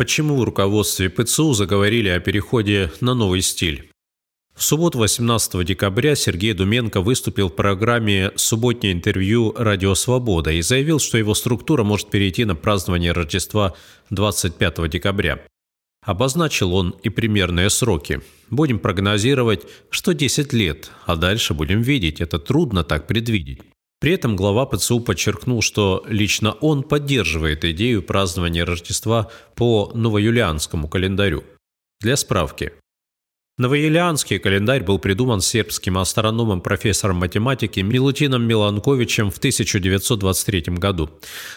Почему в руководстве ПЦУ заговорили о переходе на новый стиль? В субботу 18 декабря Сергей Думенко выступил в программе «Субботнее интервью «Радио Свобода» и заявил, что его структура может перейти на празднование Рождества 25 декабря. Обозначил он и примерные сроки. Будем прогнозировать, что 10 лет, а дальше будем видеть, это трудно так предвидеть. При этом глава ПЦУ подчеркнул, что лично он поддерживает идею празднования Рождества по новоюлианскому календарю. Для справки, Новоелианский календарь был придуман сербским астрономом профессором математики Милутином Миланковичем в 1923 году.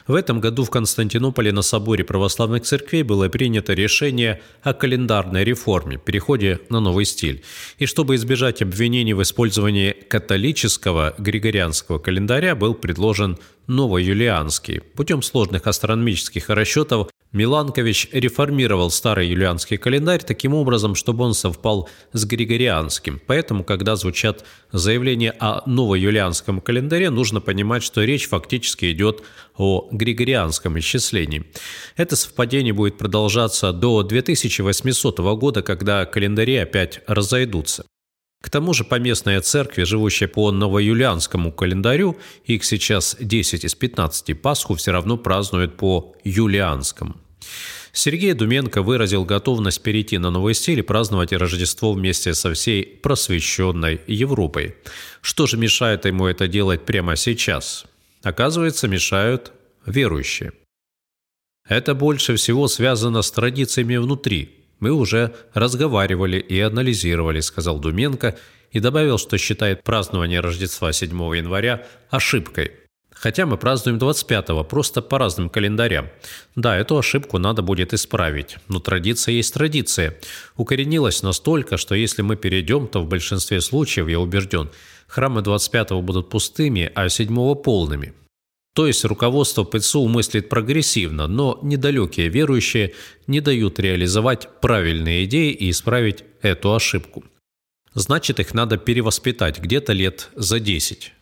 В этом году в Константинополе на соборе православных церквей было принято решение о календарной реформе, переходе на новый стиль. И чтобы избежать обвинений в использовании католического григорианского календаря, был предложен новоюлианский. Путем сложных астрономических расчетов Миланкович реформировал старый юлианский календарь таким образом, чтобы он совпал с григорианским. Поэтому, когда звучат заявления о новоюлианском календаре, нужно понимать, что речь фактически идет о григорианском исчислении. Это совпадение будет продолжаться до 2800 года, когда календари опять разойдутся. К тому же поместные церкви, живущие по новоюлианскому календарю, их сейчас 10 из 15, Пасху все равно празднуют по юлианскому. Сергей Думенко выразил готовность перейти на новый стиль и праздновать Рождество вместе со всей просвещенной Европой. Что же мешает ему это делать прямо сейчас? Оказывается, мешают верующие. Это больше всего связано с традициями внутри, мы уже разговаривали и анализировали, сказал Думенко и добавил, что считает празднование Рождества 7 января ошибкой. Хотя мы празднуем 25-го, просто по разным календарям. Да, эту ошибку надо будет исправить. Но традиция есть традиция. Укоренилась настолько, что если мы перейдем, то в большинстве случаев, я убежден, храмы 25-го будут пустыми, а 7-го полными. То есть руководство ПЦУ мыслит прогрессивно, но недалекие верующие не дают реализовать правильные идеи и исправить эту ошибку. Значит, их надо перевоспитать где-то лет за 10.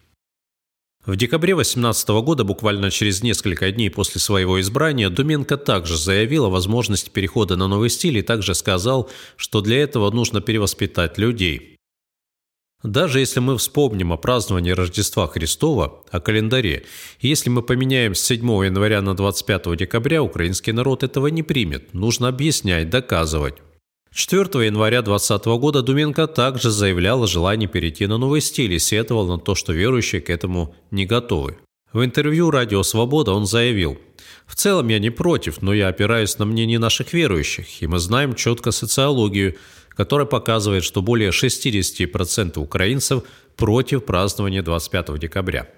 В декабре 2018 года, буквально через несколько дней после своего избрания, Думенко также заявил о возможности перехода на новый стиль и также сказал, что для этого нужно перевоспитать людей. Даже если мы вспомним о праздновании Рождества Христова, о календаре, если мы поменяем с 7 января на 25 декабря, украинский народ этого не примет. Нужно объяснять, доказывать. 4 января 2020 года Думенко также заявлял о желании перейти на новый стиль и сетовал на то, что верующие к этому не готовы. В интервью «Радио Свобода» он заявил, «В целом я не против, но я опираюсь на мнение наших верующих, и мы знаем четко социологию – которая показывает, что более 60% украинцев против празднования 25 декабря.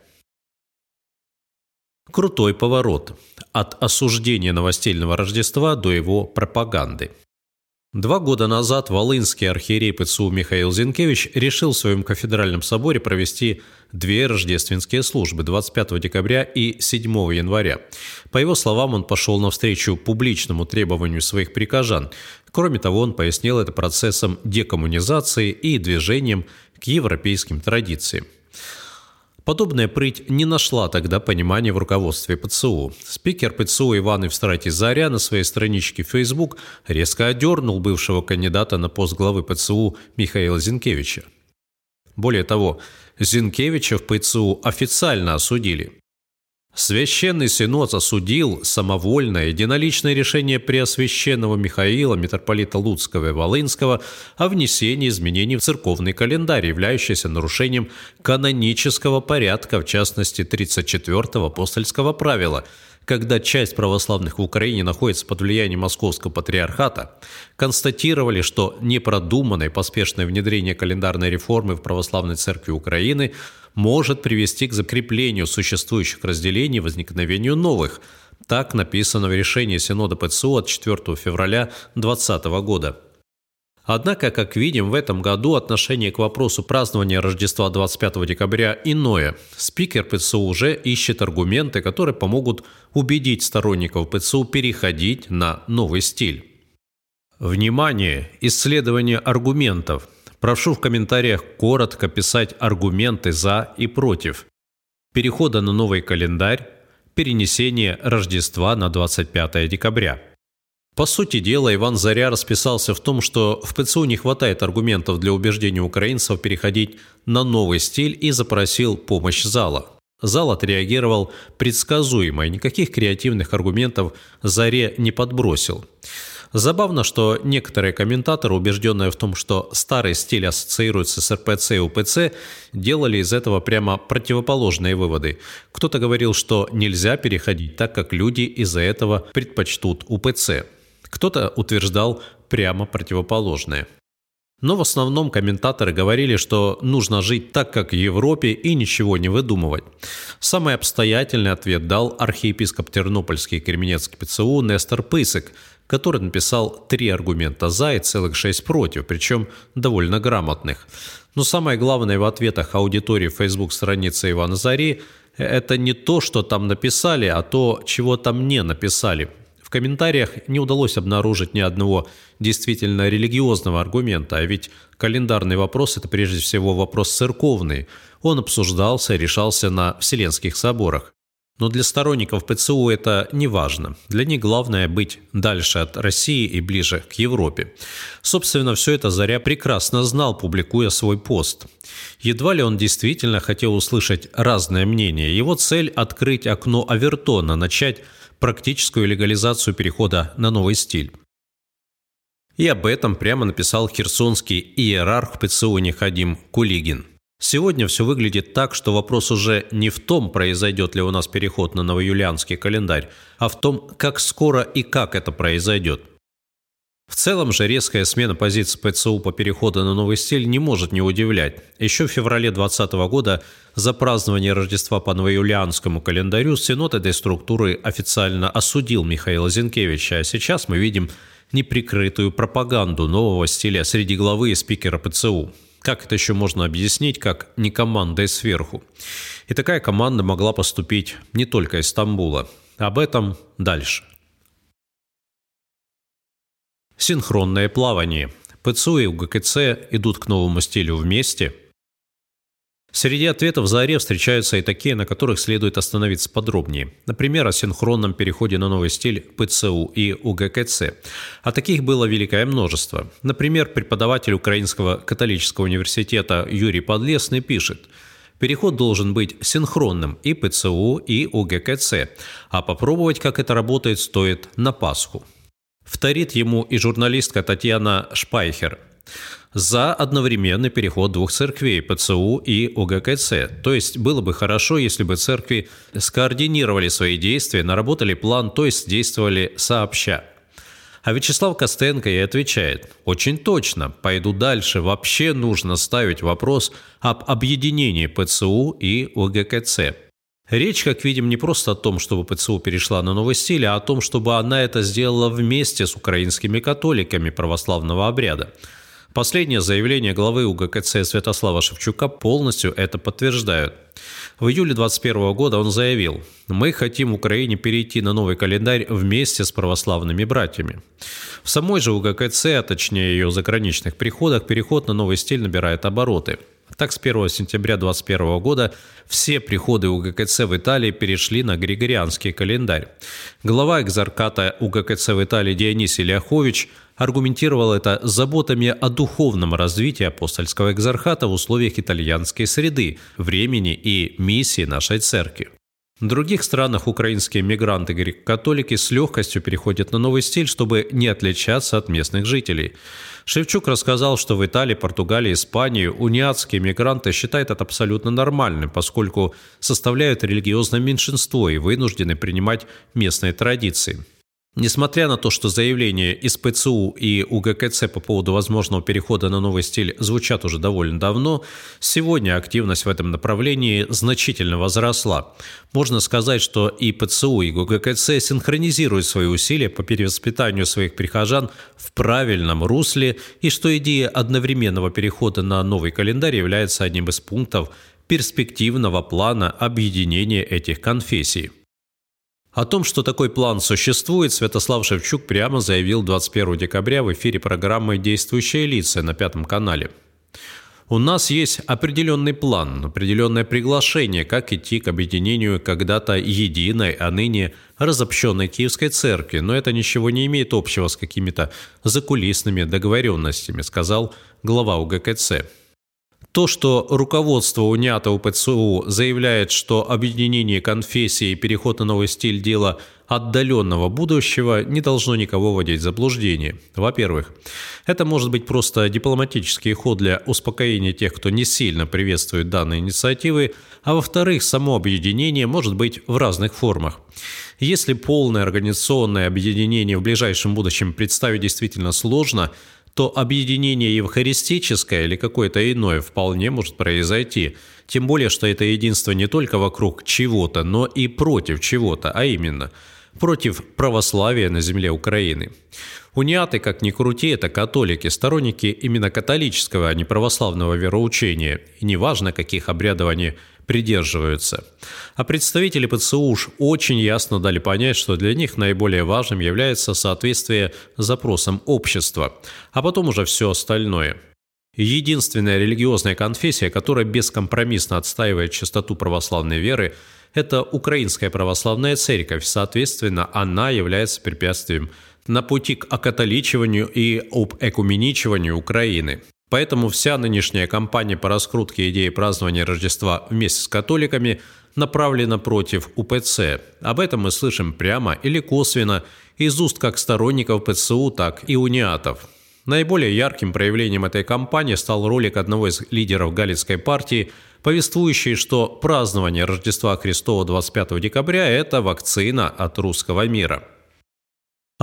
Крутой поворот от осуждения новостельного Рождества до его пропаганды – Два года назад волынский архиерей ПЦУ Михаил Зинкевич решил в своем кафедральном соборе провести две рождественские службы 25 декабря и 7 января. По его словам, он пошел навстречу публичному требованию своих прихожан. Кроме того, он пояснил это процессом декоммунизации и движением к европейским традициям. Подобная прыть не нашла тогда понимания в руководстве ПЦУ. Спикер ПЦУ Иван Евстратий Заря на своей страничке в Facebook резко одернул бывшего кандидата на пост главы ПЦУ Михаила Зинкевича. Более того, Зинкевича в ПЦУ официально осудили. Священный Синод осудил самовольное единоличное решение Преосвященного Михаила, митрополита Луцкого и Волынского, о внесении изменений в церковный календарь, являющийся нарушением канонического порядка, в частности 34-го апостольского правила – когда часть православных в Украине находится под влиянием Московского патриархата, констатировали, что непродуманное поспешное внедрение календарной реформы в православной церкви Украины может привести к закреплению существующих разделений и возникновению новых. Так написано в решении Синода ПЦУ от 4 февраля 2020 года. Однако, как видим, в этом году отношение к вопросу празднования Рождества 25 декабря иное. Спикер ПЦУ уже ищет аргументы, которые помогут убедить сторонников ПЦУ переходить на новый стиль. Внимание! Исследование аргументов. Прошу в комментариях коротко писать аргументы за и против. Перехода на новый календарь, перенесение Рождества на 25 декабря. По сути дела, Иван Заря расписался в том, что в ПЦУ не хватает аргументов для убеждения украинцев переходить на новый стиль и запросил помощь зала. Зал отреагировал предсказуемо и никаких креативных аргументов Заре не подбросил. Забавно, что некоторые комментаторы, убежденные в том, что старый стиль ассоциируется с РПЦ и УПЦ, делали из этого прямо противоположные выводы. Кто-то говорил, что нельзя переходить, так как люди из-за этого предпочтут УПЦ. Кто-то утверждал прямо противоположное. Но в основном комментаторы говорили, что нужно жить так, как в Европе, и ничего не выдумывать. Самый обстоятельный ответ дал архиепископ Тернопольский Кременецкий ПЦУ Нестор Пысык, который написал три аргумента «за» и целых шесть «против», причем довольно грамотных. Но самое главное в ответах аудитории Facebook страницы Ивана Зари – это не то, что там написали, а то, чего там не написали – комментариях не удалось обнаружить ни одного действительно религиозного аргумента, а ведь календарный вопрос – это прежде всего вопрос церковный. Он обсуждался и решался на Вселенских соборах. Но для сторонников ПЦУ это не важно. Для них главное быть дальше от России и ближе к Европе. Собственно, все это Заря прекрасно знал, публикуя свой пост. Едва ли он действительно хотел услышать разное мнение. Его цель – открыть окно Авертона, начать практическую легализацию перехода на новый стиль. И об этом прямо написал херсонский иерарх ПЦУ Нехадим Кулигин. Сегодня все выглядит так, что вопрос уже не в том, произойдет ли у нас переход на новоюлианский календарь, а в том, как скоро и как это произойдет – в целом же резкая смена позиции ПЦУ по переходу на новый стиль не может не удивлять. Еще в феврале 2020 года за празднование Рождества по новоюлианскому календарю Синод этой структуры официально осудил Михаила Зинкевича, а сейчас мы видим неприкрытую пропаганду нового стиля среди главы и спикера ПЦУ. Как это еще можно объяснить, как не командой сверху? И такая команда могла поступить не только из Стамбула. Об этом дальше. Синхронное плавание. ПЦУ и УГКЦ идут к новому стилю вместе. Среди ответов за аре встречаются и такие, на которых следует остановиться подробнее. Например, о синхронном переходе на новый стиль ПЦУ и УГКЦ. А таких было великое множество. Например, преподаватель Украинского католического университета Юрий Подлесный пишет – Переход должен быть синхронным и ПЦУ, и УГКЦ, а попробовать, как это работает, стоит на Пасху. Вторит ему и журналистка Татьяна Шпайхер за одновременный переход двух церквей ПЦУ и УГКЦ. То есть было бы хорошо, если бы церкви скоординировали свои действия, наработали план, то есть действовали сообща. А Вячеслав Костенко и отвечает, очень точно, пойду дальше, вообще нужно ставить вопрос об объединении ПЦУ и УГКЦ. Речь, как видим, не просто о том, чтобы ПЦУ перешла на новый стиль, а о том, чтобы она это сделала вместе с украинскими католиками православного обряда. Последнее заявление главы УГКЦ Святослава Шевчука полностью это подтверждают. В июле 2021 года он заявил, «Мы хотим Украине перейти на новый календарь вместе с православными братьями». В самой же УГКЦ, а точнее ее заграничных приходах, переход на новый стиль набирает обороты – так, с 1 сентября 2021 года все приходы УГКЦ в Италии перешли на Григорианский календарь. Глава экзарката УГКЦ в Италии Дионисий Ляхович аргументировал это заботами о духовном развитии апостольского экзархата в условиях итальянской среды, времени и миссии нашей церкви. В других странах украинские мигранты греко-католики с легкостью переходят на новый стиль, чтобы не отличаться от местных жителей. Шевчук рассказал, что в Италии, Португалии, Испании униатские мигранты считают это абсолютно нормальным, поскольку составляют религиозное меньшинство и вынуждены принимать местные традиции. Несмотря на то, что заявления из ПЦУ и УГКЦ по поводу возможного перехода на новый стиль звучат уже довольно давно, сегодня активность в этом направлении значительно возросла. Можно сказать, что и ПЦУ, и УГКЦ синхронизируют свои усилия по перевоспитанию своих прихожан в правильном русле, и что идея одновременного перехода на новый календарь является одним из пунктов перспективного плана объединения этих конфессий. О том, что такой план существует, Святослав Шевчук прямо заявил 21 декабря в эфире программы «Действующие лица» на Пятом канале. У нас есть определенный план, определенное приглашение, как идти к объединению когда-то единой, а ныне разобщенной Киевской церкви, но это ничего не имеет общего с какими-то закулисными договоренностями, сказал глава УГКЦ. То, что руководство УНЯТа УПЦУ заявляет, что объединение конфессии и переход на новый стиль дела отдаленного будущего не должно никого вводить в заблуждение. Во-первых, это может быть просто дипломатический ход для успокоения тех, кто не сильно приветствует данные инициативы, а во-вторых, само объединение может быть в разных формах. Если полное организационное объединение в ближайшем будущем представить действительно сложно – то объединение евхаристическое или какое-то иное вполне может произойти. Тем более, что это единство не только вокруг чего-то, но и против чего-то, а именно против православия на земле Украины. Униаты, как ни крути, это католики, сторонники именно католического, а не православного вероучения, и неважно, каких обрядов они придерживаются. А представители ПЦУ уж очень ясно дали понять, что для них наиболее важным является соответствие запросам общества, а потом уже все остальное. Единственная религиозная конфессия, которая бескомпромиссно отстаивает чистоту православной веры, это Украинская православная церковь. Соответственно, она является препятствием на пути к окатоличиванию и об экуменичиванию Украины. Поэтому вся нынешняя кампания по раскрутке идеи празднования Рождества вместе с католиками направлена против УПЦ. Об этом мы слышим прямо или косвенно из уст как сторонников ПЦУ, так и униатов. Наиболее ярким проявлением этой кампании стал ролик одного из лидеров Галицкой партии, повествующий, что празднование Рождества Христова 25 декабря – это вакцина от русского мира –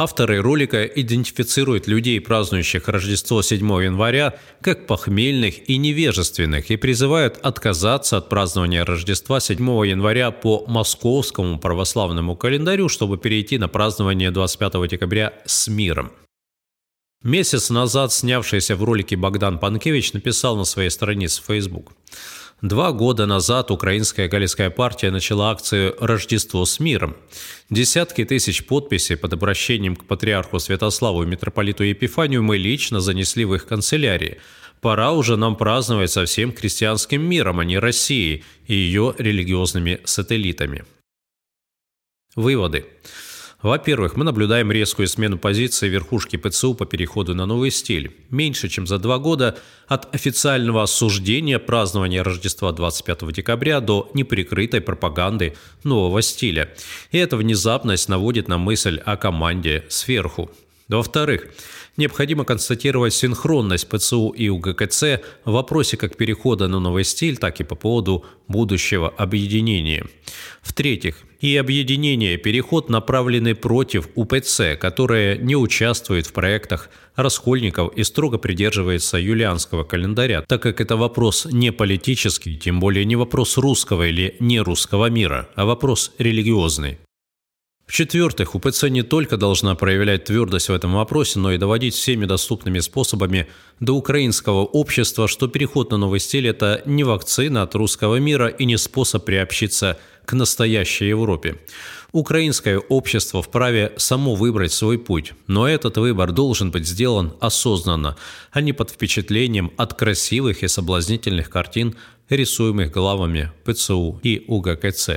Авторы ролика идентифицируют людей, празднующих Рождество 7 января, как похмельных и невежественных и призывают отказаться от празднования Рождества 7 января по московскому православному календарю, чтобы перейти на празднование 25 декабря с миром. Месяц назад снявшийся в ролике Богдан Панкевич написал на своей странице Facebook – Два года назад Украинская Галицкая партия начала акцию «Рождество с миром». Десятки тысяч подписей под обращением к патриарху Святославу и митрополиту Епифанию мы лично занесли в их канцелярии. Пора уже нам праздновать со всем христианским миром, а не Россией и ее религиозными сателлитами. Выводы. Во-первых, мы наблюдаем резкую смену позиции верхушки ПЦУ по переходу на новый стиль. Меньше чем за два года от официального осуждения празднования Рождества 25 декабря до неприкрытой пропаганды нового стиля. И эта внезапность наводит на мысль о команде сверху. Во-вторых, необходимо констатировать синхронность ПЦУ и УГКЦ в вопросе как перехода на новый стиль, так и по поводу будущего объединения. В-третьих, и объединение переход направлены против УПЦ, которая не участвует в проектах раскольников и строго придерживается юлианского календаря, так как это вопрос не политический, тем более не вопрос русского или не русского мира, а вопрос религиозный. В-четвертых, УПЦ не только должна проявлять твердость в этом вопросе, но и доводить всеми доступными способами до украинского общества, что переход на новый стиль – это не вакцина от русского мира и не способ приобщиться к настоящей Европе. Украинское общество вправе само выбрать свой путь, но этот выбор должен быть сделан осознанно, а не под впечатлением от красивых и соблазнительных картин, рисуемых главами ПЦУ и УГКЦ.